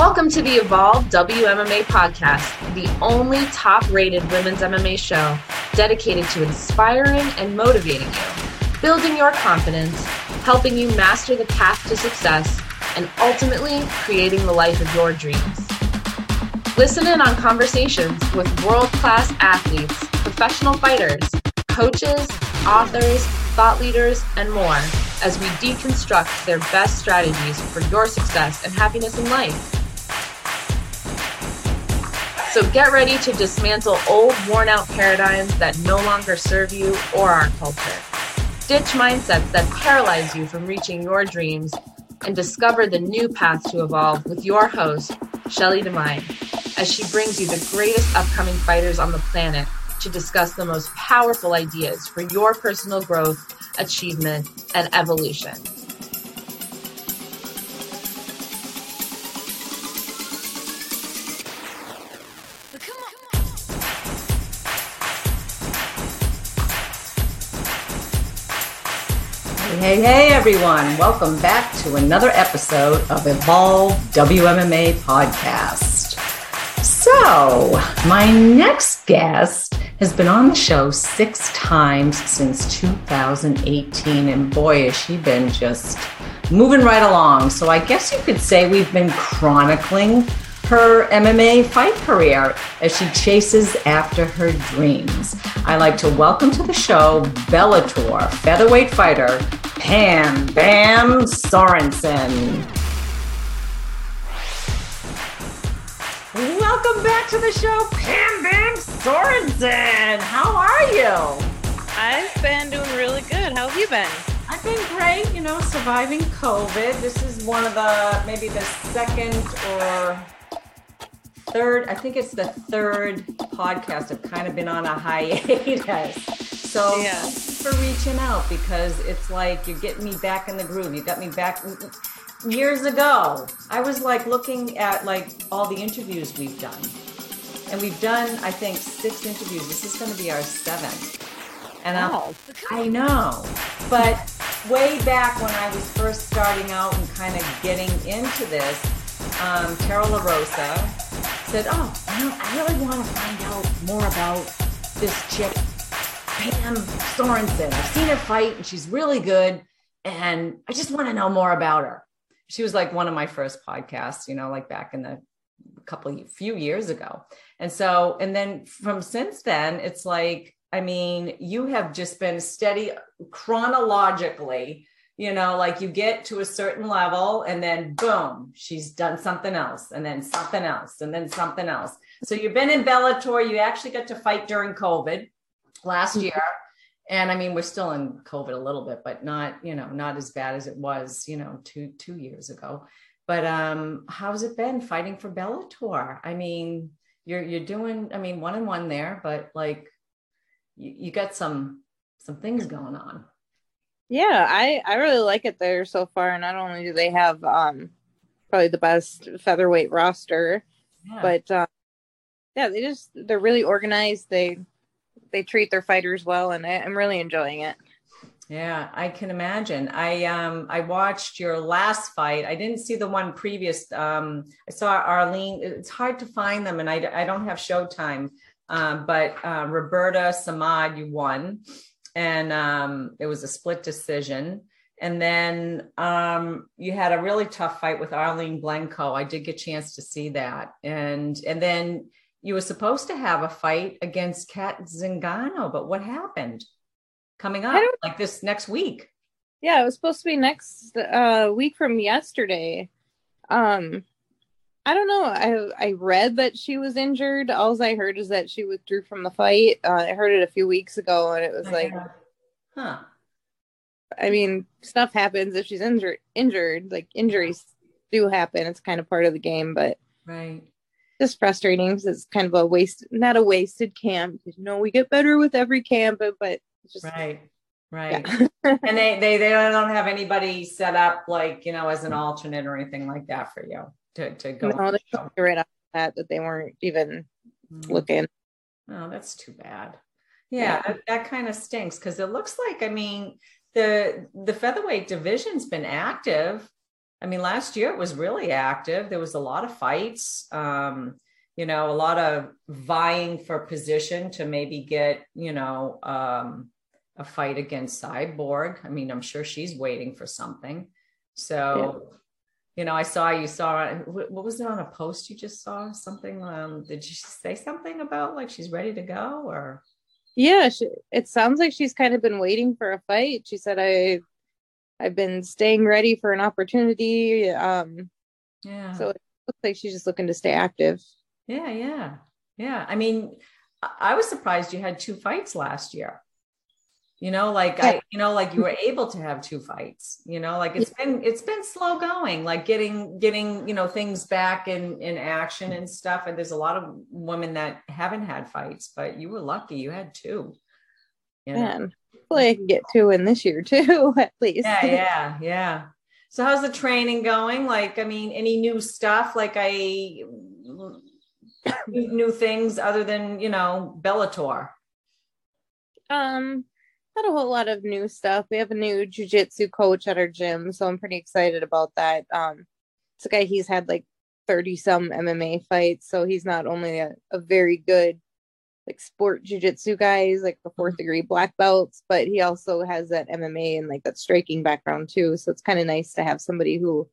Welcome to the Evolve WMMA podcast, the only top rated women's MMA show dedicated to inspiring and motivating you, building your confidence, helping you master the path to success, and ultimately creating the life of your dreams. Listen in on conversations with world class athletes, professional fighters, coaches, authors, thought leaders, and more as we deconstruct their best strategies for your success and happiness in life. So get ready to dismantle old, worn out paradigms that no longer serve you or our culture. Ditch mindsets that paralyze you from reaching your dreams and discover the new path to evolve with your host, Shelley Devine, as she brings you the greatest upcoming fighters on the planet to discuss the most powerful ideas for your personal growth, achievement, and evolution. Hey, hey, everyone. Welcome back to another episode of Evolve WMMA podcast. So, my next guest has been on the show six times since 2018, and boy, has she been just moving right along. So, I guess you could say we've been chronicling her MMA fight career as she chases after her dreams. I like to welcome to the show Bellator featherweight fighter Pam Bam Sorenson. Welcome back to the show, Pam Bam Sorenson. How are you? I've been doing really good. How have you been? I've been great, you know, surviving COVID. This is one of the maybe the second or third, I think it's the third podcast. I've kind of been on a hiatus. So yeah. thanks for reaching out because it's like you're getting me back in the groove. You got me back years ago. I was like looking at like all the interviews we've done. And we've done, I think, six interviews. This is going to be our seventh. And wow. I know. But way back when I was first starting out and kind of getting into this, um, Tara LaRosa, said, "Oh, you know, I really want to find out more about this chick, Pam Sorenson. I've seen her fight, and she's really good, and I just want to know more about her." She was like one of my first podcasts, you know, like back in the couple few years ago, and so, and then from since then, it's like, I mean, you have just been steady chronologically you know, like you get to a certain level and then boom, she's done something else and then something else and then something else. So you've been in Bellator. You actually got to fight during COVID last mm-hmm. year. And I mean, we're still in COVID a little bit, but not, you know, not as bad as it was, you know, two, two years ago. But um, how's it been fighting for Bellator? I mean, you're you're doing, I mean, one and one there, but like you, you got some some things going on. Yeah, I I really like it there so far. Not only do they have um probably the best featherweight roster, yeah. but uh, yeah, they just they're really organized. They they treat their fighters well, and I, I'm really enjoying it. Yeah, I can imagine. I um I watched your last fight. I didn't see the one previous. Um, I saw Arlene. It's hard to find them, and I I don't have Showtime. Um, but uh, Roberta Samad, you won and um, it was a split decision. And then um, you had a really tough fight with Arlene Blencowe. I did get a chance to see that, and and then you were supposed to have a fight against Cat Zingano, but what happened? Coming up like this next week. Yeah, it was supposed to be next uh, week from yesterday. Um, I don't know. I I read that she was injured. All I heard is that she withdrew from the fight. Uh, I heard it a few weeks ago, and it was like, huh. I mean, stuff happens if she's injured. Injured, like injuries do happen. It's kind of part of the game, but right. Just frustrating because it's kind of a waste, not a wasted camp. You know, we get better with every camp, but, but just right. Right. Yeah. and they, they they don't have anybody set up like, you know, as an alternate or anything like that for you to, to go. No, they right off that that they weren't even mm. looking. Oh, that's too bad. Yeah, yeah. that, that kind of stinks because it looks like I mean the the featherweight division's been active. I mean, last year it was really active. There was a lot of fights. Um, you know, a lot of vying for position to maybe get, you know, um, a fight against Cyborg. I mean, I'm sure she's waiting for something. So, yeah. you know, I saw you saw what was it on a post you just saw something? Um, did you say something about like she's ready to go or? Yeah, she, it sounds like she's kind of been waiting for a fight. She said, "I, I've been staying ready for an opportunity." Um, yeah. So it looks like she's just looking to stay active. Yeah, yeah, yeah. I mean, I was surprised you had two fights last year. You know, like yeah. I, you know, like you were able to have two fights. You know, like it's yeah. been it's been slow going, like getting getting you know things back in in action and stuff. And there's a lot of women that haven't had fights, but you were lucky you had two. You know? Man, hopefully I can get two in this year too, at least. Yeah, yeah, yeah. So how's the training going? Like, I mean, any new stuff? Like I new things other than you know Bellator? Um, not a whole lot of new stuff. We have a new jujitsu coach at our gym, so I'm pretty excited about that. Um, it's a guy he's had like 30 some MMA fights, so he's not only a, a very good like sport jujitsu guy, he's like the fourth mm-hmm. degree black belts, but he also has that MMA and like that striking background too. So it's kind of nice to have somebody who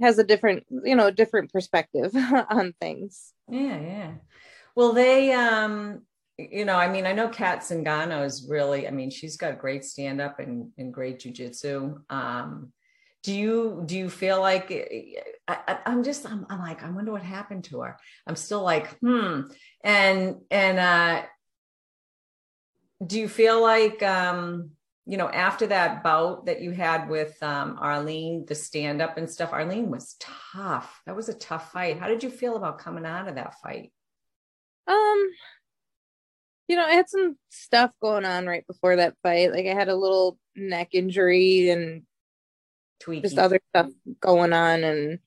has a different you know different perspective on things yeah yeah well they um you know i mean i know cat zingano is really i mean she's got great stand up and, and great jujitsu um do you do you feel like I, am just I'm, I'm like i wonder what happened to her i'm still like hmm and and uh do you feel like um you know, after that bout that you had with um, Arlene, the stand up and stuff, Arlene was tough. That was a tough fight. How did you feel about coming out of that fight? Um, you know, I had some stuff going on right before that fight. Like I had a little neck injury and Tweaky. just other stuff going on. And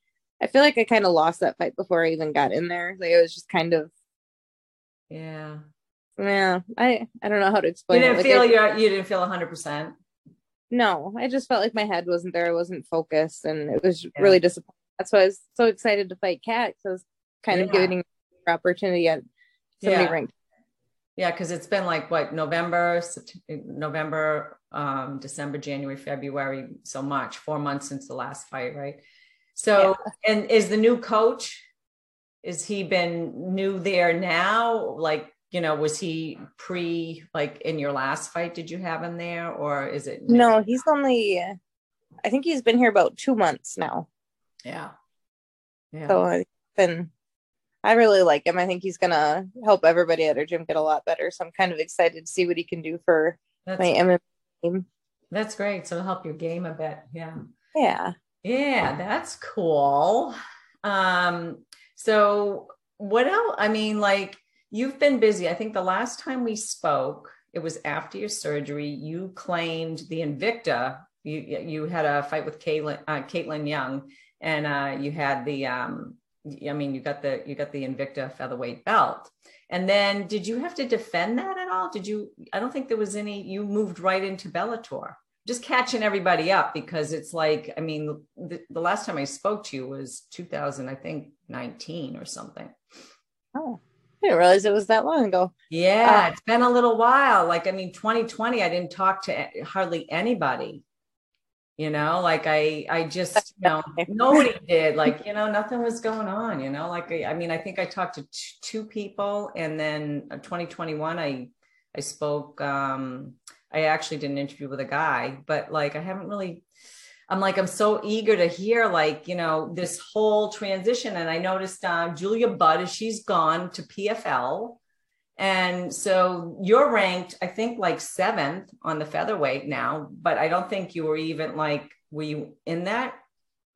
I feel like I kind of lost that fight before I even got in there. Like it was just kind of, yeah, yeah i i don't know how to explain you didn't it. feel like, you you didn't feel 100% no i just felt like my head wasn't there i wasn't focused and it was yeah. really disappointing that's why i was so excited to fight cat because i was kind yeah. of giving her opportunity at somebody yeah. ranked yeah because it's been like what november november um december january february so much four months since the last fight right so and is the new coach is he been new there now like you know, was he pre like in your last fight? Did you have him there or is it? No, he's only, I think he's been here about two months now. Yeah. Yeah. So I've been, I really like him. I think he's going to help everybody at our gym get a lot better. So I'm kind of excited to see what he can do for That's my MMA team. That's great. So help your game a bit. Yeah. Yeah. Yeah. That's cool. Um, so what else? I mean, like, You've been busy. I think the last time we spoke, it was after your surgery. You claimed the Invicta. You you had a fight with Kaitlin, uh, Kaitlin Young, and uh, you had the. Um, I mean, you got the you got the Invicta featherweight belt. And then, did you have to defend that at all? Did you? I don't think there was any. You moved right into Bellator just catching everybody up because it's like i mean the, the, last time i spoke to you was 2000 i think 19 or something oh I didn't realize it was that long ago. Yeah, uh, it's been a little while. Like, I mean, 2020, I didn't talk to hardly anybody. You know, like I, I just, you know, nobody did. Like, you know, nothing was going on. You know, like I, I mean, I think I talked to t- two people, and then 2021, I, I spoke. um I actually did an interview with a guy, but like I haven't really I'm like, I'm so eager to hear, like, you know, this whole transition. And I noticed uh, Julia Budd, is she's gone to PFL. And so you're ranked, I think, like seventh on the featherweight now, but I don't think you were even like, were you in that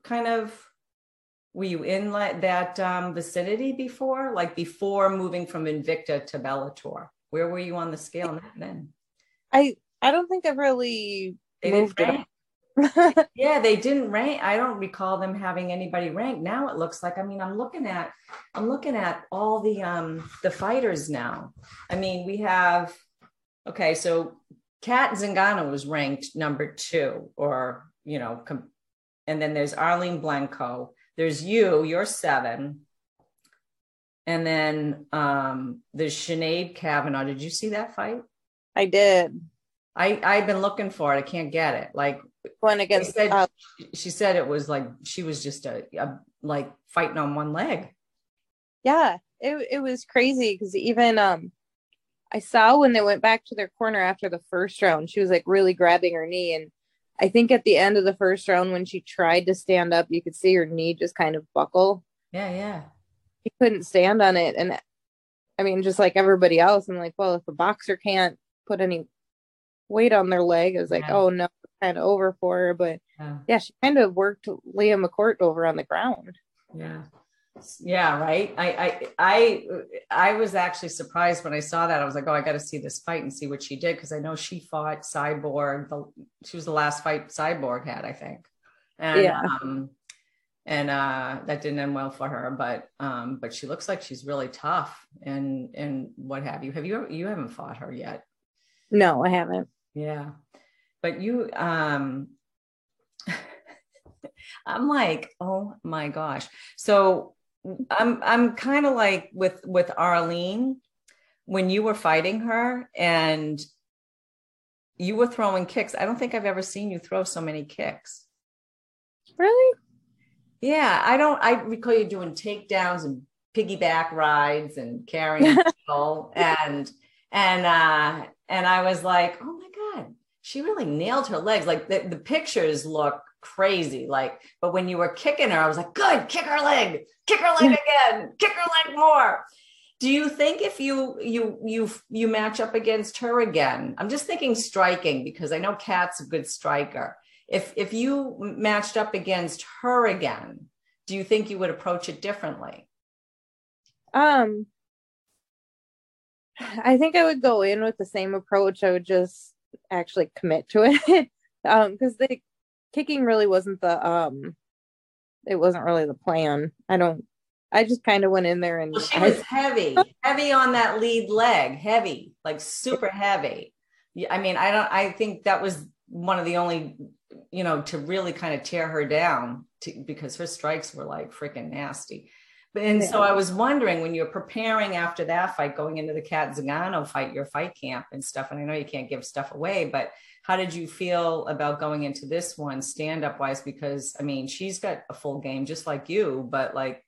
kind of, were you in like that um, vicinity before, like before moving from Invicta to Bellator? Where were you on the scale then? I I don't think I've really they moved it yeah, they didn't rank. I don't recall them having anybody ranked. Now it looks like. I mean, I'm looking at, I'm looking at all the um the fighters now. I mean, we have, okay, so Cat Zingano was ranked number two, or you know, com- and then there's Arlene Blencowe. There's you, you're seven. And then um, there's Sinead Kavanaugh. Did you see that fight? I did. I I've been looking for it. I can't get it. Like Going against said- uh, she said, it was like she was just a, a like fighting on one leg. yeah, it it was crazy because even um I saw when they went back to their corner after the first round, she was like really grabbing her knee. And I think at the end of the first round, when she tried to stand up, you could see her knee just kind of buckle. Yeah, yeah. She couldn't stand on it. And I mean, just like everybody else, I'm like, well, if a boxer can't put any weight on their leg, I was like, Yeah. oh no, kind of over for her. But Yeah. yeah, she kind of worked Leah McCourt over on the ground. Yeah. Yeah, right. I I I I was actually surprised when I saw that. I was like, oh, I got to see this fight and see what she did because I know she fought Cyborg. The, she was the last fight Cyborg had, I think. And Yeah. um and uh that didn't end well for her, but um but she looks like she's really tough and and what have you. Have you ever, you haven't fought her yet? No, I haven't. Yeah. But you um I'm like, oh my gosh. So I'm I'm kind of like with with Arlene when you were fighting her and you were throwing kicks. I don't think I've ever seen you throw so many kicks. Really? Yeah, I don't I recall you doing takedowns and piggyback rides and carrying people and and uh and I was like, "Oh my she really nailed her legs. Like the, the pictures look crazy like but when you were kicking her I was like, "Good, kick her leg. Kick her leg again. kick her leg more." Do you think if you you you you match up against her again? I'm just thinking striking because I know Cat's a good striker. If if you matched up against her again, do you think you would approach it differently? Um, I think I would go in with the same approach. I would just actually commit to it. um, because the kicking really wasn't the um, it wasn't really the plan. I don't. I just kind of went in there and Well, she I- was heavy, heavy on that lead leg, heavy, like super heavy. Yeah, I mean, I don't. I think that was one of the only, you know, to really kind of tear her down, to, because her strikes were like freaking nasty. And so I was wondering when you're preparing after that fight, going into the Cat Zingano fight, your fight camp and stuff. And I know you can't give stuff away, but how did you feel about going into this one stand up wise? Because I mean, she's got a full game just like you, but like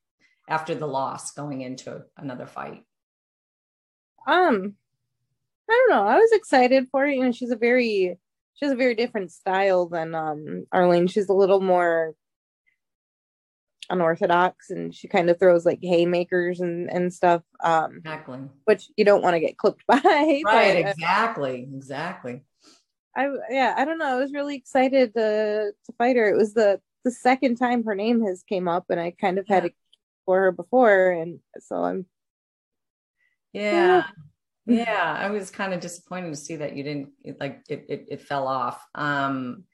after the loss going into another fight. um, I don't know. I was excited for it. You know, she's a very she has a very different style than um Arlene. She's a little more unorthodox and she kind of throws like haymakers and and stuff. Um, Exactly. which you don't want to get clipped by. Right. but, uh, Exactly. Exactly. I yeah, I don't know. I was really excited to to fight her. It was the the second time her name has came up, and I kind of had Yeah. it for her before, and so I'm Yeah. Yeah. I was kind of disappointed to see that you didn't it, like it, it, it fell off. Um,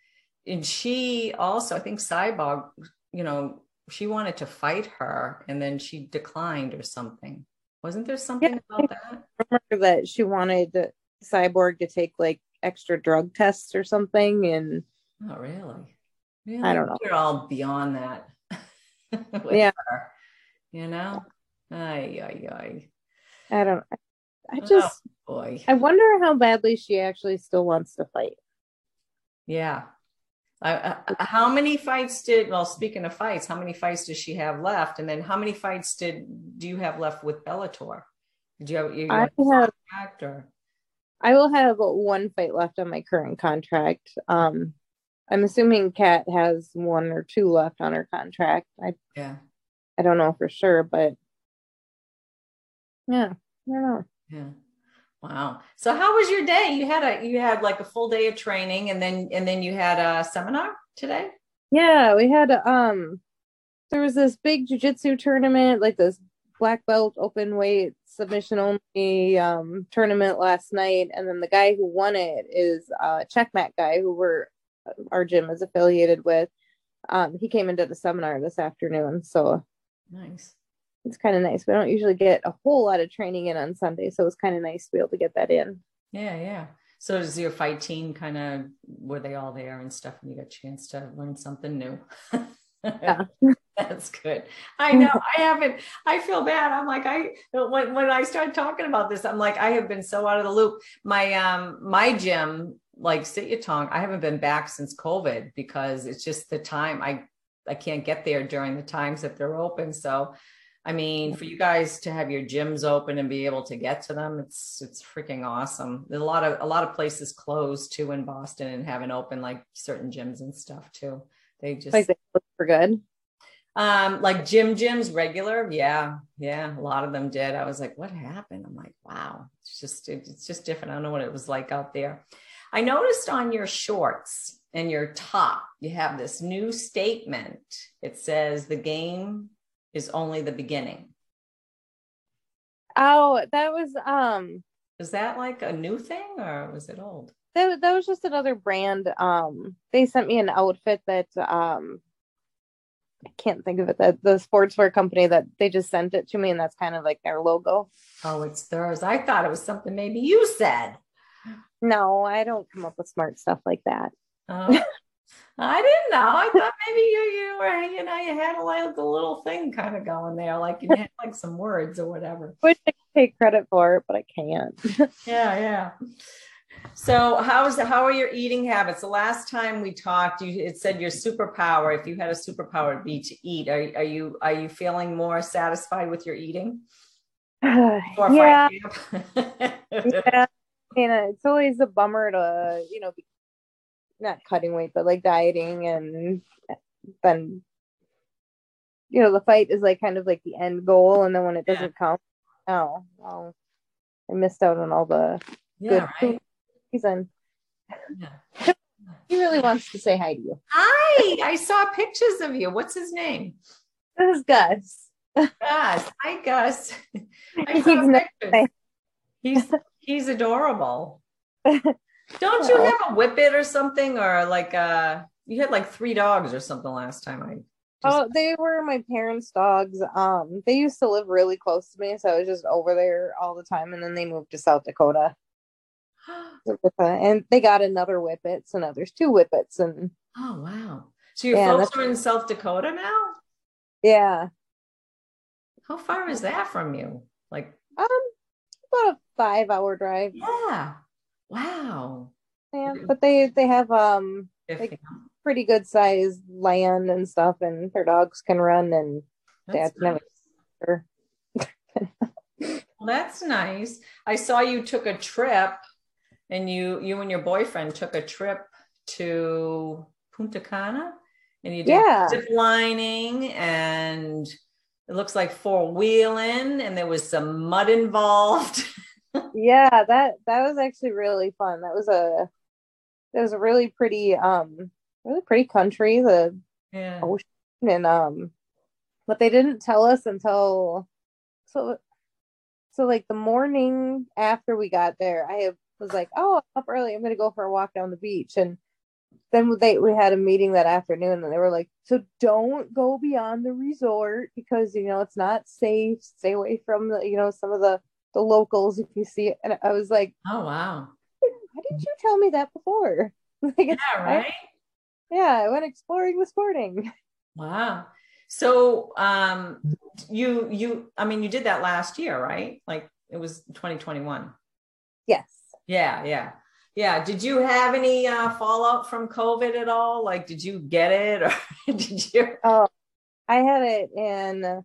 and she also, I think Cyborg, you know, she wanted to fight her and then she declined or something. Wasn't there something Yeah. about that? remember that she wanted the Cyborg to take like extra drug tests or something, and Oh, really? Really? I don't know. We're all beyond that. with Yeah. her, you know? Ay, ay, ay. I don't. I, I Oh. just Boy. I wonder how badly she actually still wants to fight. Yeah. Uh, how many fights did, well, speaking of fights, how many fights does she have left? And then how many fights did do you have left with Bellator? Do you have, you I have a have contract or? I will have one fight left on my current contract. Um, I'm assuming Cat has one or two left on her contract. I Yeah. I don't know for sure, but yeah, I don't know. Yeah. Wow. So how was your day? You had a, you had like a full day of training and then, and then you had a seminar today? Yeah, we had um there was this big jujitsu tournament, like this black belt open weight submission only um tournament last night, and then the guy who won it is a checkmat guy who we're our gym is affiliated with. Um, he came into the seminar this afternoon, so Nice. It's kind of nice. We don't usually get a whole lot of training in on Sunday, so it's kind of nice to be able to get that in. Yeah. Yeah. So does your fight team kind of were they all there and stuff and you got a chance to learn something new? Yeah. That's good. I know I haven't, I feel bad. I'm like, I, when, when I started talking about this, I'm like, I have been so out of the loop. My, um, my gym, like Sityodtong, I haven't been back since COVID because it's just the time I, I can't get there during the times that they're open. So I mean, for you guys to have your gyms open and be able to get to them, it's it's freaking awesome. There's a lot of a lot of places closed too in Boston and haven't opened like certain gyms and stuff too. They just like they for good. Um, like gym gyms, regular, yeah, yeah. A lot of them did. I was like, what happened? I'm like, wow, it's just it's just different. I don't know what it was like out there. I noticed on your shorts and your top, you have this new statement. It says the game is only the beginning. Oh, that was um was that like a new thing or was it old? That, that was just another brand. Um they sent me an outfit that um I can't think of it. That the sportswear company that they just sent it to me, and that's kind of like their logo. Oh, it's theirs. I thought it was something maybe you said. No, I don't come up with smart stuff like that. Oh. I didn't know. I thought maybe you you were you know you had like a little thing kind of going there, like you had like some words or whatever. Wish I take credit for it, but I can't. yeah, yeah. So how's how are your eating habits? The last time we talked, you it said your superpower. If you had a superpower, would be to eat. Are are you are you feeling more satisfied with your eating? Uh, yeah. yeah. And it's always a bummer to you know not cutting weight, but like dieting and then you know the fight is like kind of like the end goal and then when it doesn't yeah. come oh well I missed out on all the yeah, good right? season. Yeah. he really wants to say hi to you. Hi, I saw pictures of you. What's his name? This is Gus. Gus. Hi, Gus. I saw he's, he's he's adorable. Don't you have a whippet or something, or like uh, you had like three dogs or something last time? I. Just... Oh, they were my parents' dogs. Um, they used to live really close to me, so I was just over there all the time. And then they moved to South Dakota, and they got another whippet. So now there's two whippets. And oh wow! So your yeah, folks are in South Dakota now? Yeah. How far is that from you? Like um, about a five-hour drive. Yeah. Wow. Yeah, but they they have um like pretty good sized land and stuff, and their dogs can run, and that's nice. never. well, that's nice. I saw you took a trip, and you you and your boyfriend took a trip to Punta Cana, and you did yeah. zip lining and it looks like four wheeling, and there was some mud involved. yeah, that that was actually really fun. That was a that was a really pretty um really pretty country, the yeah. ocean and um but they didn't tell us until so so like the morning after we got there, I was like, "Oh, I'm up early. I'm going to go for a walk down the beach." And then they we had a meeting that afternoon, and they were like, "So don't go beyond the resort because you know it's not safe. Stay away from the you know some of the the locals if you see it. And I was like, oh wow, why didn't you tell me that before? like, yeah, right. I, yeah, I went exploring this morning. Wow. So um you you I mean you did that last year, right? Like it was 2021. Yes. Yeah, yeah. Yeah. Did you have any uh fallout from COVID at all? Like did you get it or did you Oh, I had it in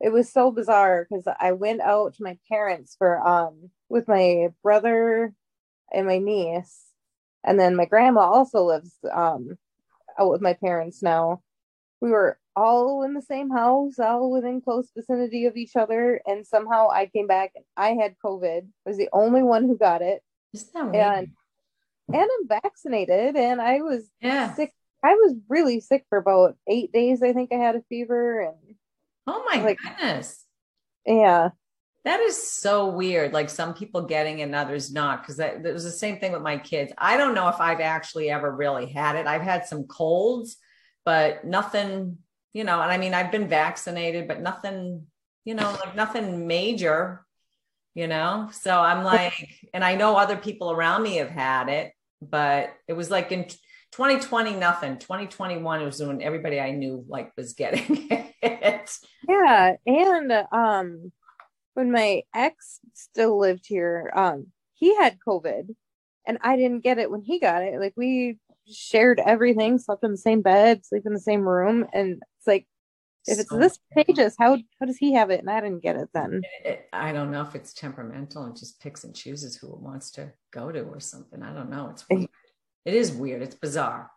it was so bizarre because I went out to my parents for um with my brother and my niece, and then my grandma also lives um out with my parents now. We were all in the same house, all within close vicinity of each other, and somehow I came back and I had COVID. I was the only one who got it. And and I'm vaccinated, and I was yeah. sick. I was really sick for about eight days. I think I had a fever and Oh my like, goodness. Yeah. That is so weird. Like some people getting it and others not. Because that, that was the same thing with my kids. I don't know if I've actually ever really had it. I've had some colds, but nothing, you know, and I mean, I've been vaccinated, but nothing, you know, like nothing major. you know? So I'm like, and I know other people around me have had it, but it was like in 2020, nothing. 2021 was when everybody I knew like was getting it. Yeah. And um when my ex still lived here, um, he had COVID and I didn't get it when he got it. Like we shared everything, slept in the same bed, sleep in the same room, and it's like if it's so, this contagious, how how does he have it and I didn't get it then? It, I don't know if it's temperamental and just picks and chooses who it wants to go to or something. I don't know. It's weird. It is weird. It's bizarre.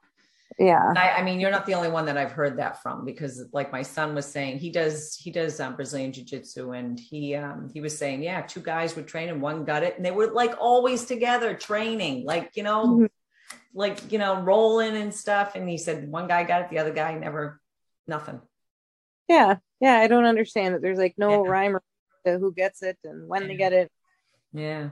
Yeah. I, I, mean, you're not the only one that I've heard that from because, like my son was saying, he does he does um, Brazilian jiu jitsu, and he um, he was saying, yeah, two guys were training, one got it, and they were like always together training, like you know, mm-hmm. like you know, rolling and stuff. And he said one guy got it, the other guy never, nothing. Yeah, yeah, I don't understand that. There's like no yeah. rhyme or who gets it and when yeah. they get it. Yeah.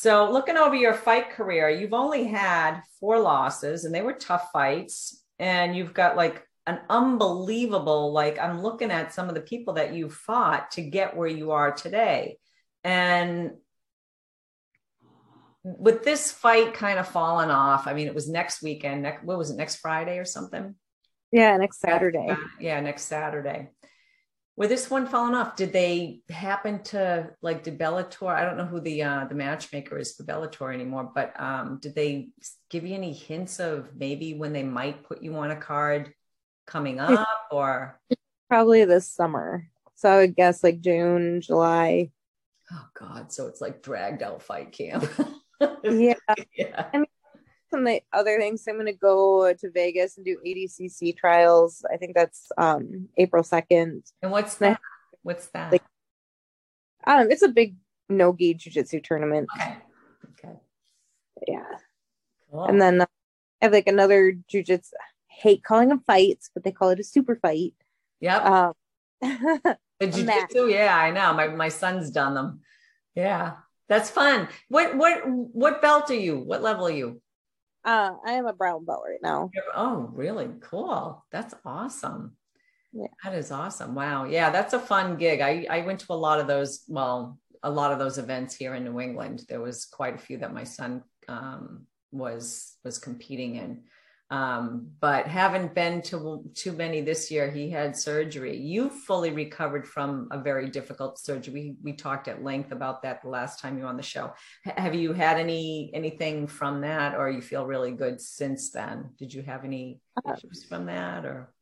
So, looking over your fight career, you've only had four losses and they were tough fights. And you've got like an unbelievable, like, I'm looking at some of the people that you fought to get where you are today. And with this fight kind of falling off, I mean, it was next weekend. Next, what was it, next Friday or something? Yeah, next Saturday. Yeah, next Saturday with this one falling off, did they happen to like did Bellator? I don't know who the uh, the matchmaker is for Bellator anymore, but um, did they give you any hints of maybe when they might put you on a card coming up or probably this summer? So I would guess like June, July. Oh God! So it's like dragged out fight camp. yeah. yeah. I mean, some of the other things. I'm going to go to Vegas and do ADCC trials. I think that's um, April 2nd. And what's that? What's that? Like, um, it's a big no gi jujitsu tournament. Okay. Okay. Yeah. Cool. And then uh, I have like another jujitsu. Hate calling them fights, but they call it a super fight. Yep. Um, the jujitsu, yeah, I know. My my son's done them. Yeah, that's fun. What what what belt are you? What level are you? Uh, I am a brown belt right now. Oh, really? Cool. That's awesome. Yeah. That is awesome. Wow. Yeah, that's a fun gig. I, I went to a lot of those, well, a lot of those events here in New England. There was quite a few that my son um, was was competing in. Um, but haven't been to too many this year. He had surgery. You fully recovered from a very difficult surgery. We, we talked at length about that the last time you were on the show. H- have you had any anything from that, or you feel really good since then? Did you have any uh, issues from that, or?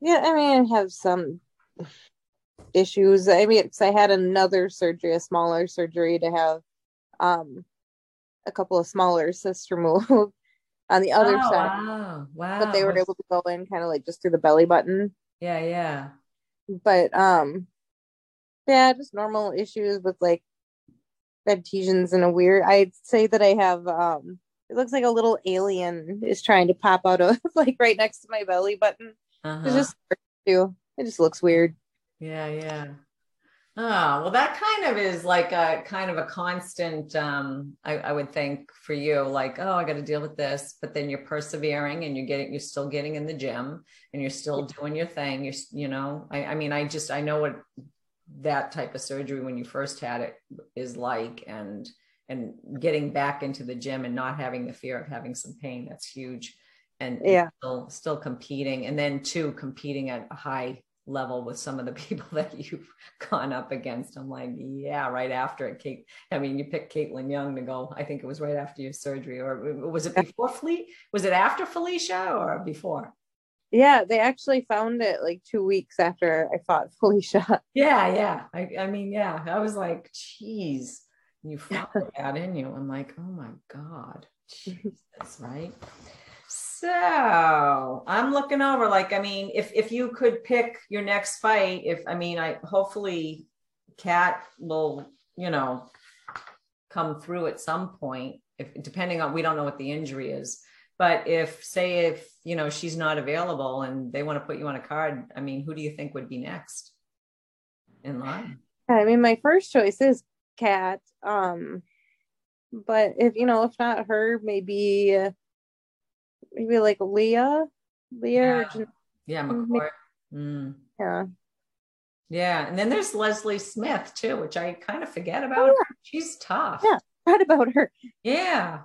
Yeah, I mean, I have some issues. I mean, I had another surgery, a smaller surgery, to have um, a couple of smaller cysts removed on the other oh, side. Wow. Wow. But they were able to go in kind of like just through the belly button. Yeah, yeah. But um yeah, just normal issues with like adhesions and a weird I'd say that I have um it looks like a little alien is trying to pop out of like right next to my belly button. Uh-huh. It's just it just looks weird. Yeah, yeah. Oh, well, that kind of is like a kind of a constant, um, I, I would think for you, like, oh, I got to deal with this, but then you're persevering and you're getting, you're still getting in the gym and you're still doing your thing. You're, you know, I, I mean, I just, I know what that type of surgery when you first had it is like, and, and getting back into the gym and not having the fear of having some pain, that's huge. And yeah, still, still competing. And then two, competing at a high level with some of the people that you've gone up against. I'm like, yeah, right after it, Kate. I mean, you picked Kaitlin Young to go. I think it was right after your surgery, or was it before Fleet? Was it after Felicia or before? Yeah, they actually found it like two weeks after I fought Felicia. Yeah, yeah. I, I mean, yeah. I was like, geez, you fought that in you. I'm like, oh my god, Jesus, right? So I'm looking over, like, I mean, if if you could pick your next fight, if I mean, I hopefully Cat will, you know, come through at some point. If depending on, we don't know what the injury is, but if say if you know she's not available and they want to put you on a card, I mean, who do you think would be next in line? I mean, my first choice is Cat. Um, but if you know, if not her, maybe. Uh, maybe like Leah, Leah. Yeah, yeah McCourt. Mm. Yeah. Yeah, and then there's Leslie Smith too, which I kind of forget about. Oh, yeah. She's tough. Yeah. Right about her. Yeah.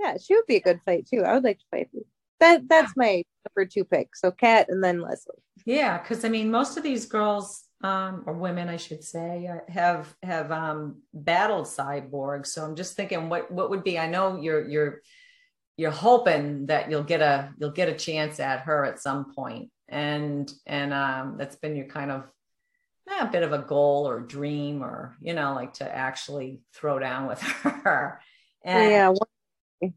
Yeah, she would be a good fight too. I would like to fight. her. That that's my number two pick. So Cat and then Leslie. Yeah, because I mean, most of these girls um, or women, I should say, uh, have have um, battled cyborg. So I'm just thinking, what what would be? I know you're you're you're hoping that you'll get a you'll get a chance at her at some point, and and um, that's been your kind of eh, a bit of a goal or dream, or you know, like to actually throw down with her. And, yeah,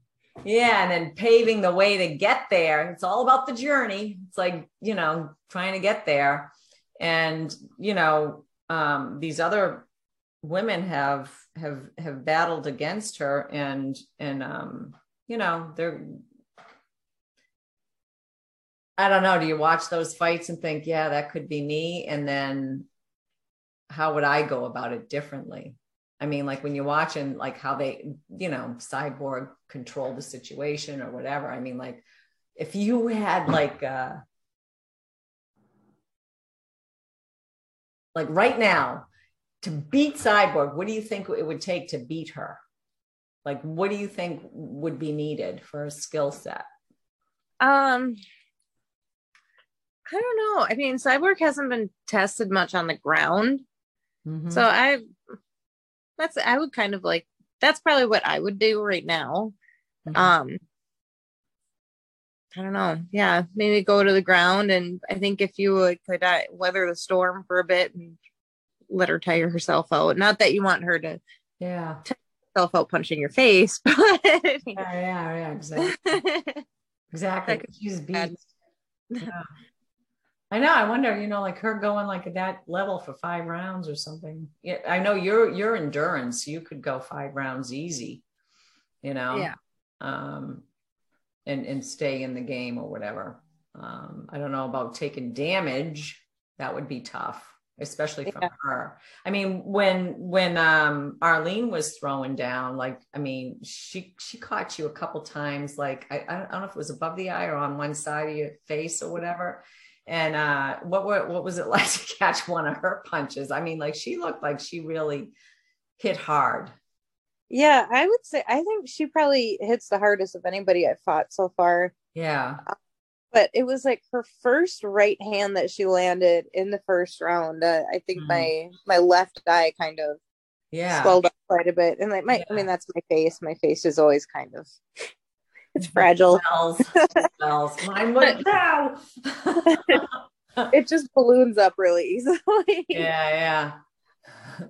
yeah, and then paving the way to get there. It's all about the journey. It's like, you know, trying to get there. And, you know, um, these other women have have have battled against her and and um, you know, they're I don't know, do you watch those fights and think, yeah, that could be me? And then how would I go about it differently? I mean, like when you're watching like how they, you know, cyborg control the situation or whatever. I mean, like if you had like uh like right now to beat cyborg, what do you think it would take to beat her? Like what do you think would be needed for a skill set? Um I don't know. I mean, Cyborg hasn't been tested much on the ground. Mhm. So I that's I would kind of like that's probably what I would do right now. Mhm. Um I don't know. Yeah, maybe go to the ground and I think if you would could uh, weather the storm for a bit and let her tire herself out. Not that you want her to yeah. Self out punching your face, but Yeah, yeah, yeah, exactly. Exactly. She's be beast. Yeah. I know. I wonder, you know, like her going like at that level for five rounds or something. Yeah, I know your your endurance. You could go five rounds easy, you know. Yeah. Um, and and stay in the game or whatever. Um, I don't know about taking damage. That would be tough, especially from Yeah. her. I mean, when when um Arlene was throwing down, like I mean, she she caught you a couple times, like I I don't know if it was above the eye or on one side of your face or whatever. And uh, what were, what was it like to catch one of her punches? I mean, like she looked like she really hit hard. yeah, I would say I think she probably hits the hardest of anybody I've fought so far. Yeah, But it was like her first right hand that she landed in the first round. Uh, I think Mhm. my my left eye kind of yeah, swelled up quite a bit, and like my I mean that's my face. My face is always kind of it's fragile. Smells, smells. Mine would now. It just balloons up really easily. yeah, yeah.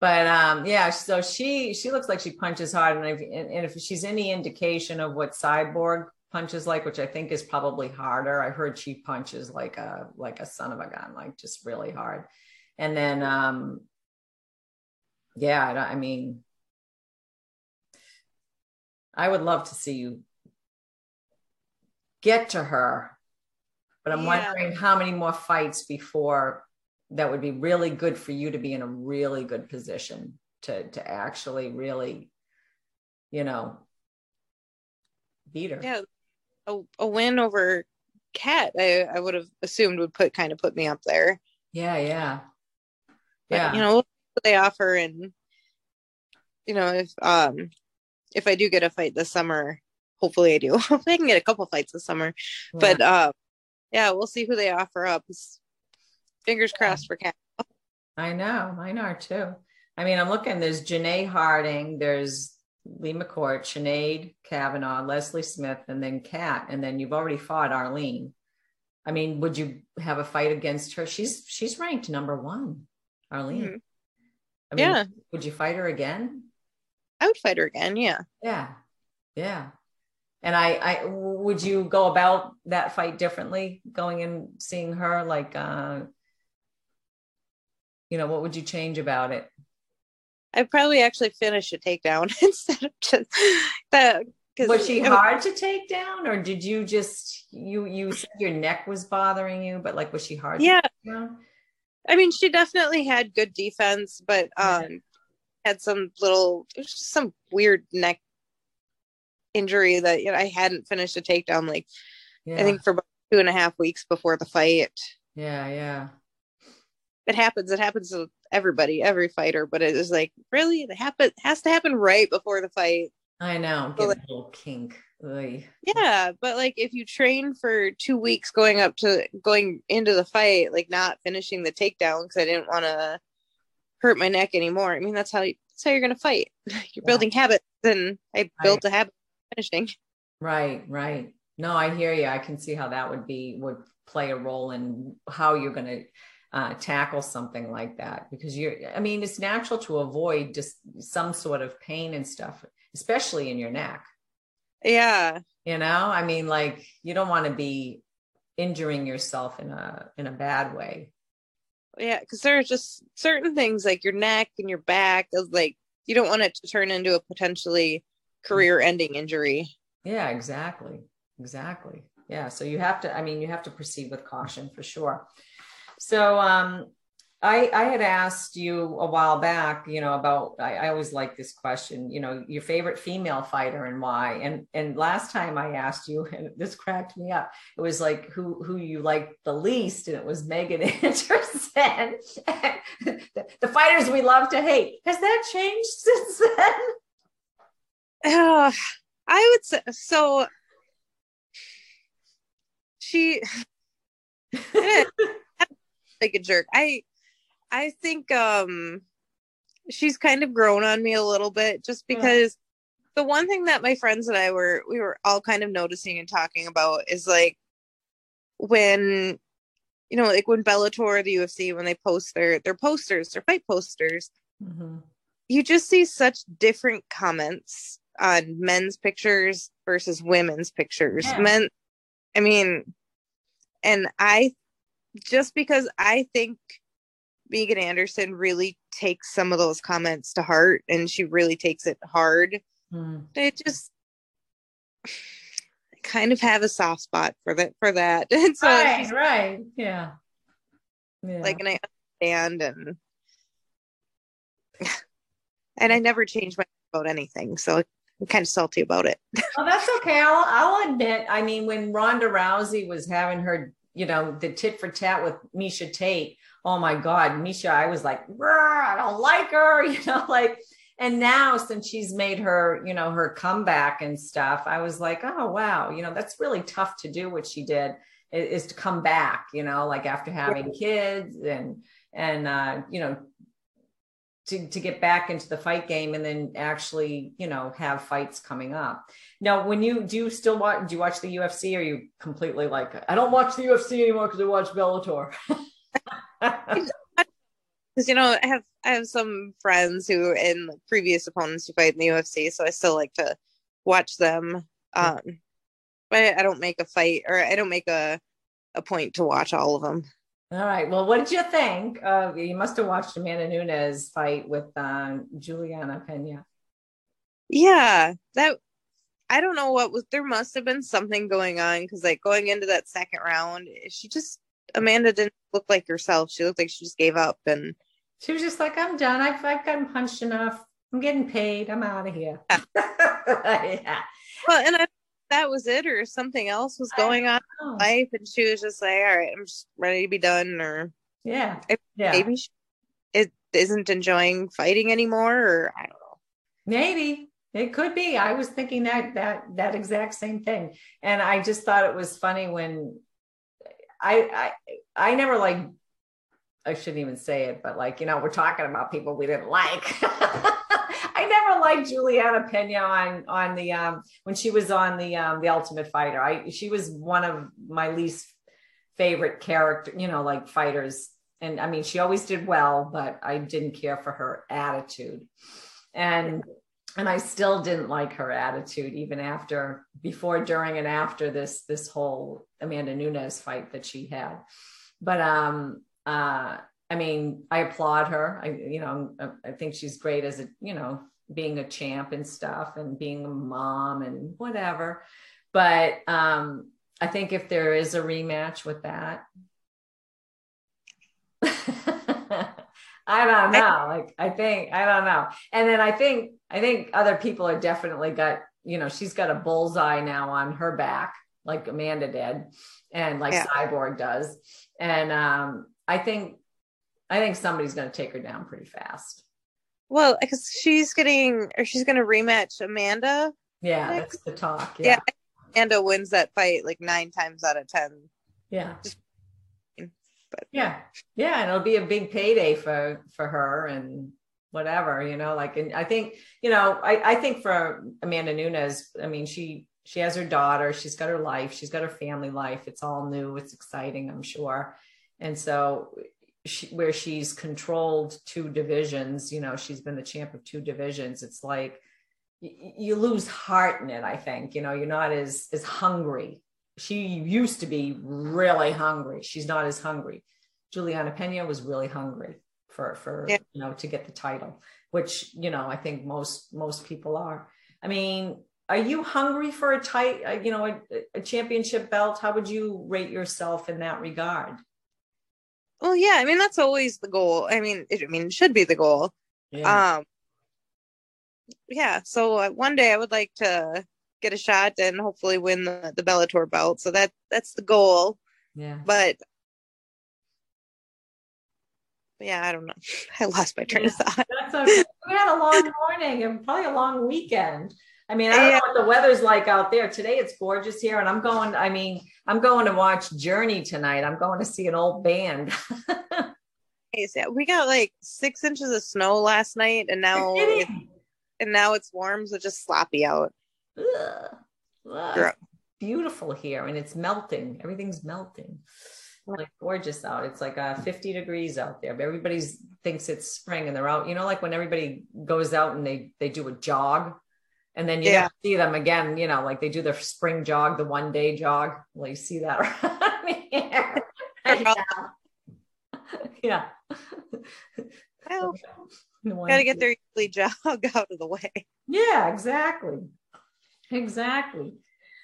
But um, yeah, so she she looks like she punches hard, and if, and if she's any indication of what Cyborg punches like, which I think is probably harder, I heard she punches like a like a son of a gun, like just really hard. And then um, yeah, I, I mean, I would love to see you get to her, but I'm Yeah. wondering how many more fights before that would be really good for you to be in a really good position to to actually really, you know, beat her. Yeah, a, a win over Cat, I, I would have assumed would put kind of put me up there. yeah, yeah, But, yeah. you know what they offer, and you know if um if I do get a fight this summer, hopefully I do. Hopefully I can get a couple fights this summer. But uh, yeah, we'll see who they offer up. Fingers crossed for Cat. I know, mine are too. I mean, I'm looking. There's Janay Harding. There's Leah McCourt, Sinead Kavanaugh, Leslie Smith, and then Cat. And then you've already fought Arlene. I mean, would you have a fight against her? She's she's ranked number one, Arlene. Mhm. I mean, Yeah. Would you fight her again? I would fight her again. Yeah. Yeah, yeah. And I, I would you go about that fight differently, going and seeing her like, uh, you know, what would you change about it? I'd probably actually finish a takedown instead of just that. 'cause was she it was- hard to take down or did you just you you said your neck was bothering you but like was she hard Yeah. to take down? I mean, she definitely had good defense, but Yeah. um, had some little, it was just some weird neck injury that you know I hadn't finished a takedown like yeah I think for about two and a half weeks before the fight. yeah yeah it happens. It happens to everybody, every fighter. But it is like really, it happen has to happen right before the fight. I know, So, get like- a little kink. Oy. Yeah, but like if you train for two weeks going up to going into the fight, like not finishing the takedown because I didn't want to hurt my neck anymore. I mean, that's how you, that's how you're gonna fight. You're Yeah. building habits, and I built a habit of finishing. Right, right. No, I hear you. I can see how that would be would play a role in how you're going to uh, tackle something like that because you're. I mean, it's natural to avoid just some sort of pain and stuff, especially in your neck. Yeah, You know, I mean, like you don't want to be injuring yourself in a in a bad way. yeah, because there are just certain things like your neck and your back is like you don't want it to turn into a potentially career-ending injury. Yeah, exactly. Exactly. Yeah. So you have to, I mean, you have to proceed with caution for sure. So um I I had asked you a while back, you know, about I, I always like this question, you know, your favorite female fighter and why. And and last time I asked you, and this cracked me up, it was like who who you liked the least, and it was Megan Anderson. the, the fighters we love to hate. Has that changed since then? Uh, I would say so. She like a jerk. I I think um she's kind of grown on me a little bit just Yeah. because the one thing that my friends and I were we were all kind of noticing and talking about is like when you know like when Bellator or the UFC when they post their their posters their fight posters Mhm. you just see such different comments on men's pictures versus women's pictures. Yeah. Men, I mean, and I just because I think Megan Anderson really takes some of those comments to heart and she really takes it hard. Mhm. It just I kind of have a soft spot for that for that. And so right, she's right. Yeah. Yeah. like and I understand and and I never change my about anything. So I'm kind of salty about it. well, that's okay. I'll, I'll admit, I mean, when Ronda Rousey was having her, you know, the tit for tat with Miesha Tate, oh my God, Miesha, I was like, "Brr, I don't like her, you know, like, and now since she's made her, you know, her comeback and stuff, I was like, oh, wow, you know, that's really tough to do what she did i- is to come back, you know, like after having kids and, and, uh, you know, to, to get back into the fight game and then actually, you know, have fights coming up. Now, when you do you still watch, do you watch the UFC or are you completely like, I don't watch the UFC anymore because I watch Bellator? because you know I have I have some friends who in previous opponents who fight in the UFC, so I still like to watch them. Um, but I don't make a fight or I don't make a a point to watch all of them. All right. Well, what did you think? Uh, you must have watched Amanda Nunes fight with um, Juliana Pena. Yeah, that I don't know what was. There must have been something going on because like going into that second round, she just Amanda didn't look like herself. She looked like she just gave up and She was just like, I'm done. I've, I've gotten punched enough. I'm getting paid. I'm out of here. yeah. well, and I, that was it, or something else was going on in life, and she was just like, "All right, I'm just ready to be done," or yeah. Yeah. maybe she it isn't enjoying fighting anymore, or I don't know. Maybe it could be. I was thinking that that that exact same thing, and I just thought it was funny when I I I never like I shouldn't even say it, but like you know we're talking about people we didn't like. I never liked Juliana Pena on on the um when she was on the um the Ultimate Fighter. I she was one of my least favorite character, you know, like fighters. And I mean, she always did well, but I didn't care for her attitude. And and I still didn't like her attitude even after before, during, and after this this whole Amanda Nunes fight that she had. But um uh I mean, I applaud her. I you know, I, think she's great as a, you know, being a champ and stuff and being a mom and whatever. But um I think if there is a rematch with that, I don't know. Like I think I don't know. And then I think I think other people are definitely got, you know, she's got a bullseye now on her back, like Amanda did, and like Yeah. Cyborg does. And um I think I think somebody's going to take her down pretty fast. Well, because she's getting, or she's going to rematch Amanda. Yeah, that's the talk. Yeah. Yeah. Amanda wins that fight like nine times out of ten. Yeah. But- yeah. Yeah. And it'll be a big payday for for her and whatever, you know, like and I think, you know, I, I think for Amanda Nunes, I mean, she she has her daughter, she's got her life, she's got her family life. It's all new, it's exciting, I'm sure. And so she, where she's controlled two divisions, you know, she's been the champ of two divisions. It's like y- you lose heart in it, I think. You know, you're not as as hungry she used to be really hungry. She's not as hungry. Juliana Pena was really hungry for for Yeah. you know to get the title, which you know I think most most people are. I mean, are you hungry for a tight uh, you know a, a championship belt? How would you rate yourself in that regard? Well, yeah, I mean that's always the goal. I mean, it, I mean, it should be the goal. Yeah, Um, yeah. So uh, one day I would like to get a shot and hopefully win the the Bellator belt. So that that's the goal. yeah. But yeah, I don't know. I lost my train of thought. That's okay. We had a long morning and probably a long weekend. I mean, I don't Yeah. know what the weather's like out there. Today it's gorgeous here, and I'm going. I mean, I'm going to watch Journey tonight. I'm going to see an old band. We got like six inches of snow last night, and now You're it's, kidding? and now it's warm, so just sloppy out. Ugh. Ugh. Beautiful here, and it's melting. Everything's melting. Like gorgeous out. It's like uh, 50 degrees out there. But everybody thinks it's spring, and they're out. You know, like when everybody goes out and they they do a jog, and then you Yeah. see them again. You know, like they do their spring jog, the one day jog. Well, you see that around here. yeah. Well, gotta get their yearly jog out of the way. yeah, exactly. Exactly.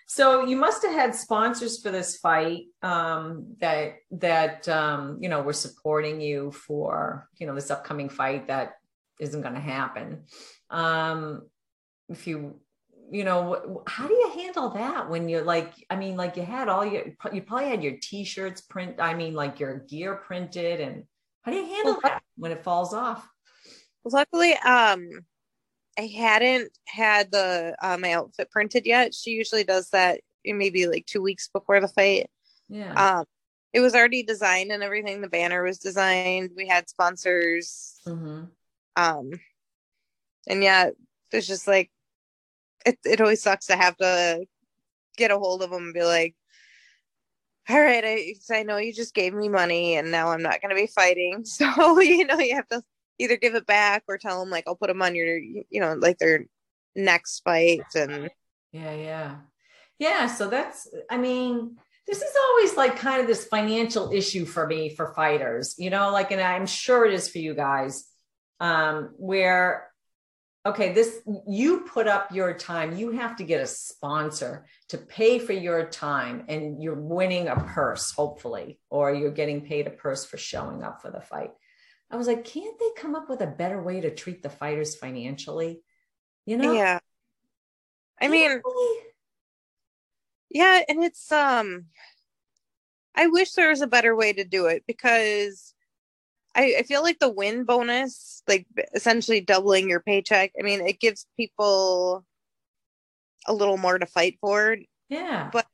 So you must have had sponsors for this fight um, that that um, you know were supporting you for you know this upcoming fight that isn't going to happen. Um, if you you know how do you handle that when you're like I mean like you had all your you probably had your t-shirts print I mean like your gear printed and how do you handle Well, that when it falls off? Luckily, um, I hadn't had the uh, my outfit printed yet. She usually does that in maybe like two weeks before the fight. Yeah. Um, it was already designed and everything. The banner was designed. We had sponsors. hmm Um, and yeah, it's just like it. It always sucks to have to get a hold of them and be like, "All right, I I know you just gave me money, and now I'm not going to be fighting." So you know, you have to either give it back or tell them like, "I'll put them on your, you know, like their next fight." And Yeah, yeah. Yeah, so that's I mean, this is always like kind of this financial issue for me for fighters, you know, like and I'm sure it is for you guys. Um where okay, this you put up your time, you have to get a sponsor to pay for your time and you're winning a purse hopefully or you're getting paid a purse for showing up for the fight. I was like, can't they come up with a better way to treat the fighters financially? You know? yeah, I mean, yeah, and it's um, I wish there was a better way to do it because I, I feel like the win bonus, like essentially doubling your paycheck. I mean, it gives people a little more to fight for. Yeah. But-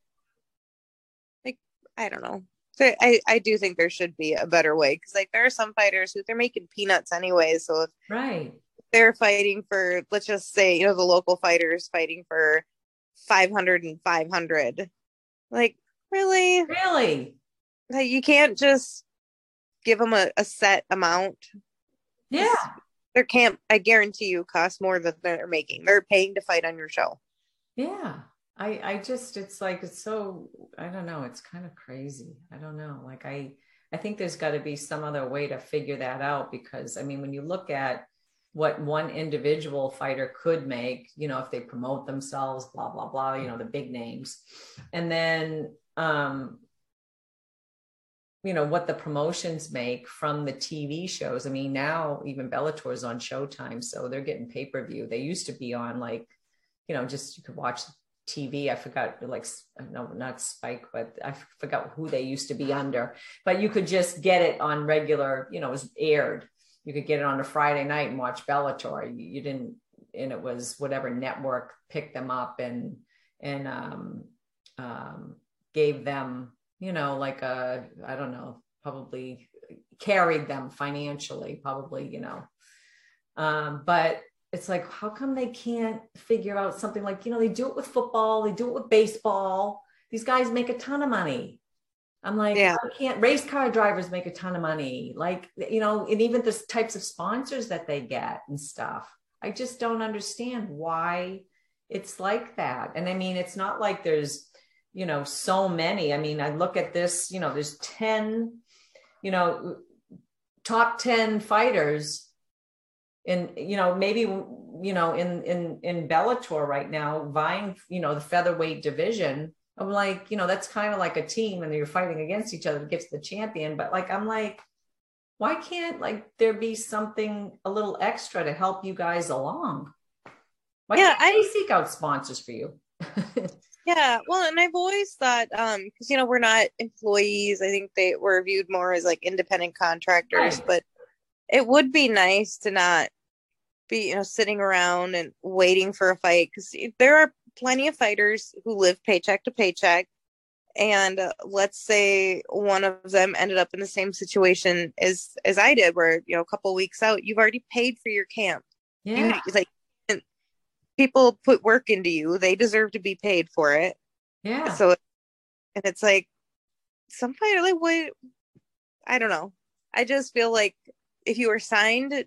like, I don't know. So I, I do think there should be a better way because like there are some fighters who they're making peanuts anyway. So if right. they're fighting for let's just say, you know, the local fighters fighting for 500 and 500. Like, really? Really? Like you can't just give them a, a set amount. Yeah. Their camp, I guarantee you, costs more than they're making. They're paying to fight on your show. Yeah. I I just it's like it's so I don't know, it's kind of crazy. I don't know. Like I I think there's got to be some other way to figure that out because I mean when you look at what one individual fighter could make, you know, if they promote themselves, blah blah blah, you know, the big names. And then um you know what the promotions make from the TV shows. I mean, now even Bellator's on Showtime, so they're getting pay per view. They used to be on like, you know, just you could watch TV. I forgot like no, not Spike, but I forgot who they used to be under. But you could just get it on regular, you know, it was aired. You could get it on a Friday night and watch Bellator. You, you didn't, and it was whatever network picked them up and and um, um, gave them, you know, like a I don't know, probably carried them financially, probably, you know. Um, but it's like, how come they can't figure out something like, you know, they do it with football, they do it with baseball. These guys make a ton of money. I'm like, yeah. I can't race car drivers make a ton of money. Like, you know, and even the types of sponsors that they get and stuff. I just don't understand why it's like that. And I mean, it's not like there's, you know, so many. I mean, I look at this, you know, there's 10, you know, top 10 fighters in you know maybe you know in in in Bellator right now vying you know the featherweight division. I'm like you know that's kind of like a team and you're fighting against each other to get to the champion. But like I'm like why can't like there be something a little extra to help you guys along? Why yeah, can't I, seek out sponsors for you yeah well and I've always thought um because you know we're not employees I think they were viewed more as like independent contractors but it would be nice to not be you know sitting around and waiting for a fight because there are plenty of fighters who live paycheck to paycheck and uh, let's say one of them ended up in the same situation as as I did where you know a couple weeks out you've already paid for your camp. Yeah. you, like people put work into you they deserve to be paid for it yeah so and it's like some fighter like what I don't know I just feel like if you were signed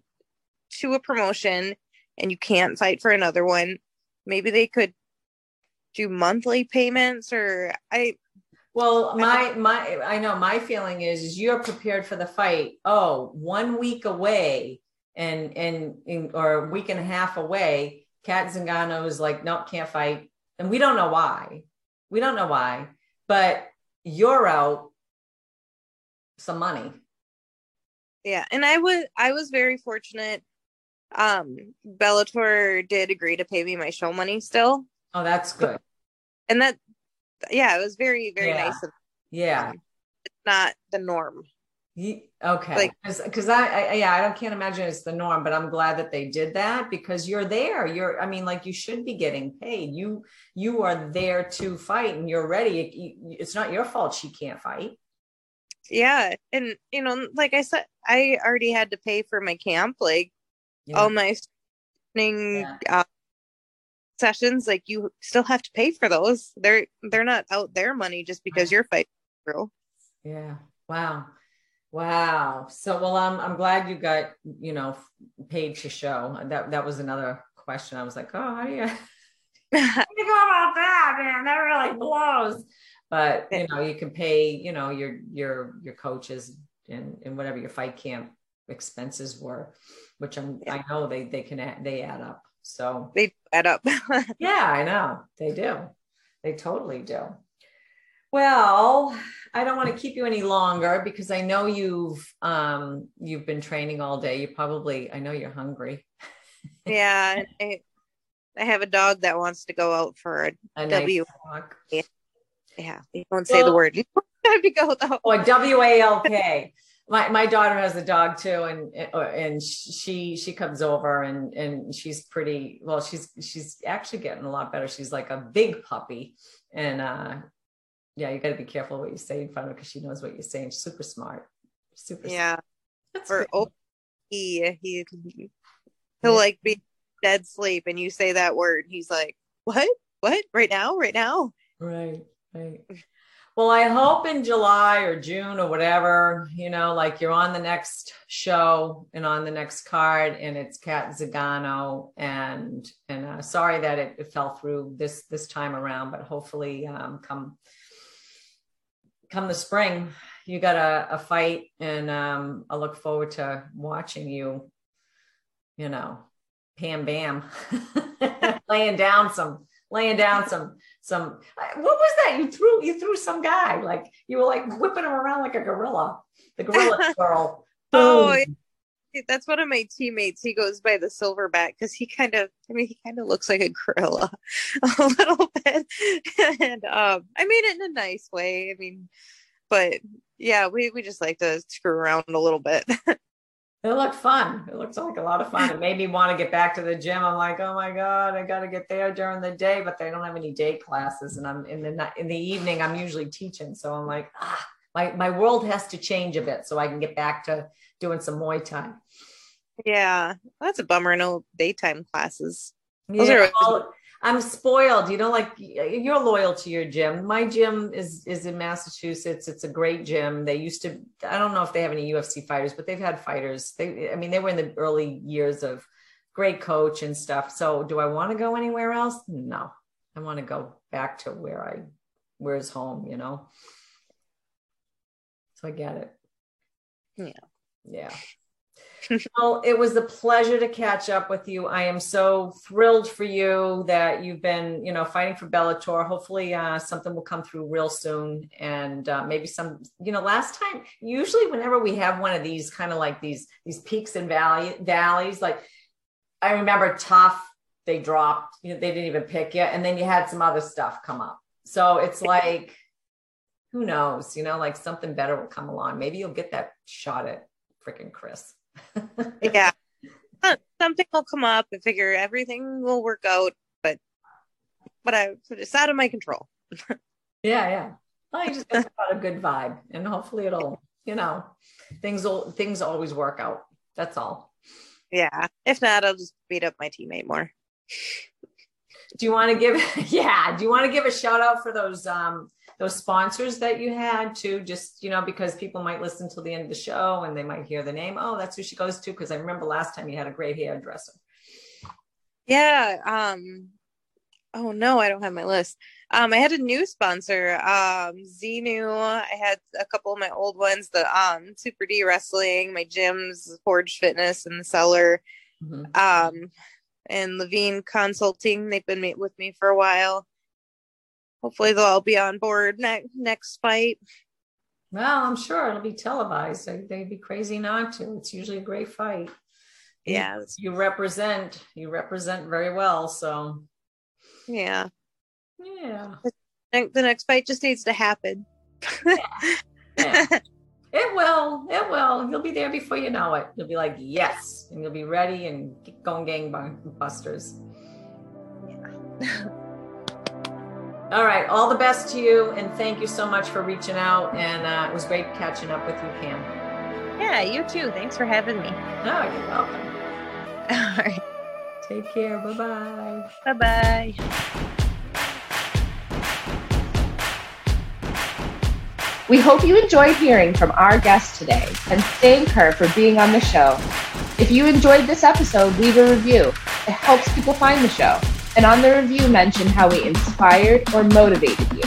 to a promotion and you can't fight for another one, maybe they could do monthly payments or I well my my I know my feeling is is you're prepared for the fight. Oh, one week away and and, and or a week and a half away, Cat Zingano is like, nope, can't fight. And we don't know why. We don't know why, but you're out some money. Yeah, and I was I was very fortunate um Bellator did agree to pay me my show money still. Oh, that's good. And that yeah, it was very very yeah. nice. Of, yeah. Um, it's not the norm. Okay. Like because I, I yeah, I don't can't imagine it's the norm, but I'm glad that they did that because you're there. You're I mean like you should be getting paid. You you are there to fight and you're ready. It's not your fault she can't fight. Yeah, and you know, like I said, I already had to pay for my camp. Like yeah. all my training yeah. uh, sessions like you still have to pay for those they're they're not out their money just because you're fighting through yeah wow wow so well i'm i'm glad you got you know paid to show that that was another question i was like oh how do you, how do you go about that man that really blows but you know you can pay you know your your your coaches and and whatever your fight camp expenses were which I'm, yeah. I know they they can add, they add up. So they add up. yeah, I know they do. They totally do. Well, I don't want to keep you any longer because I know you've um you've been training all day. You probably I know you're hungry. yeah, I, I, have a dog that wants to go out for a, a W. Nice yeah, you don't say well, the word. You have to go though. Or W A L K my my daughter has a dog too and and she she comes over and and she's pretty well she's she's actually getting a lot better she's like a big puppy and uh yeah you got to be careful what you say in front of her because she knows what you're saying. She's super smart. Super yeah. smart. or he he he'll like be dead sleep and you say that word he's like what? What? Right now? Right now? Right right. Well, I hope in July or June or whatever, you know, like you're on the next show and on the next card, and it's Cat Zingano, and and uh, sorry that it, it, fell through this this time around, but hopefully, um, come come the spring, you got a, a fight, and um, I look forward to watching you. You know, Pam Bam, laying down some laying down some some what was that? You threw you threw some guy like you were like whipping him around like a gorilla the gorilla girl. Oh that's one of my teammates. He goes by the silverback because he kind of, I mean, he kind of looks like a gorilla a little bit. and um, I mean it in a nice way. I mean, but yeah, we, we just like to screw around a little bit. It looked fun. It looks like a lot of fun. It made me want to get back to the gym. I'm like, oh my god, I got to get there during the day, but they don't have any day classes, and I'm in the in the evening. I'm usually teaching, so I'm like, ah, my my world has to change a bit so I can get back to doing some Muay Thai. Yeah, that's a bummer. No daytime classes. Those yeah, are I'm spoiled. You know, like you're loyal to your gym. My gym is is in Massachusetts. It's a great gym. They used to. I don't know if they have any UFC fighters, but they've had fighters. They, I mean, they were in the early years of great coach and stuff. So, do I want to go anywhere else? No, I want to go back to where I where's home. You know. So I get it. Yeah. Yeah well, it was a pleasure to catch up with you. I am so thrilled for you that you've been, you know, fighting for Bellator. Hopefully, uh, something will come through real soon, and uh, maybe some. You know, last time, usually, whenever we have one of these kind of like these these peaks and valley valleys, like I remember tough, they dropped. You know, they didn't even pick you, and then you had some other stuff come up. So it's like, who knows? You know, like something better will come along. Maybe you'll get that shot at freaking Cris yeah. Something will come up. I figure everything will work out, but but I it's out of my control. yeah, yeah. Well, you just got a good vibe, and hopefully it'll, you know, things will things always work out. That's all. Yeah. If not, I'll just beat up my teammate more. Do you want to give? Yeah. Do you want to give a shout out for those um those sponsors that you had too, just, you know, because people might listen till the end of the show and they might hear the name. Oh, that's who she goes to. Cause I remember last time you had a great hairdresser. Yeah. Um, oh no, I don't have my list. Um, I had a new sponsor, um, Xenu. I had a couple of my old ones, the um, Super D Wrestling, my gyms, Forge Fitness, and the Cellar, mm-hmm. um, and Levine Consulting. They've been with me for a while hopefully they'll all be on board next next fight. Well, I'm sure it'll be televised. They'd be crazy not to. It's usually a great fight. Yeah, you represent you represent very well. So, yeah, yeah. The next fight just needs to happen. yeah. yeah. It will. It will. You'll be there before you know it. You'll be like, yes, and you'll be ready and going gangbusters. Yeah. All right. All the best to you. And thank you so much for reaching out. And uh, it was great catching up with you, Pam. Yeah, you too. Thanks for having me. Oh, you're welcome. All right. Take care. Bye bye. Bye bye. We hope you enjoyed hearing from our guest today and thank her for being on the show. If you enjoyed this episode, leave a review. It helps people find the show and on the review mention how we inspired or motivated you.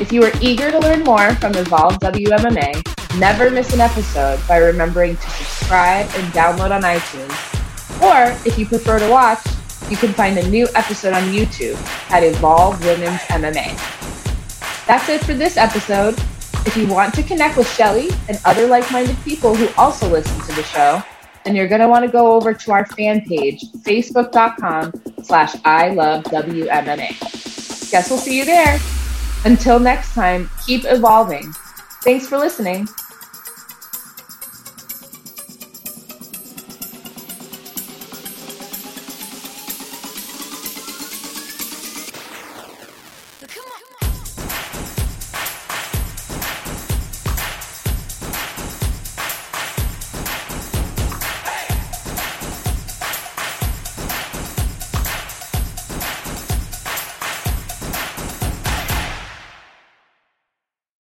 If you are eager to learn more from Evolve WMMA, never miss an episode by remembering to subscribe and download on iTunes. Or if you prefer to watch, you can find a new episode on YouTube at Evolve Women's MMA. That's it for this episode. If you want to connect with Shelley and other like-minded people who also listen to the show, then you're going to want to go over to our fan page, facebook.com slash I love WMMA. Guess we'll see you there. Until next time, keep evolving. Thanks for listening.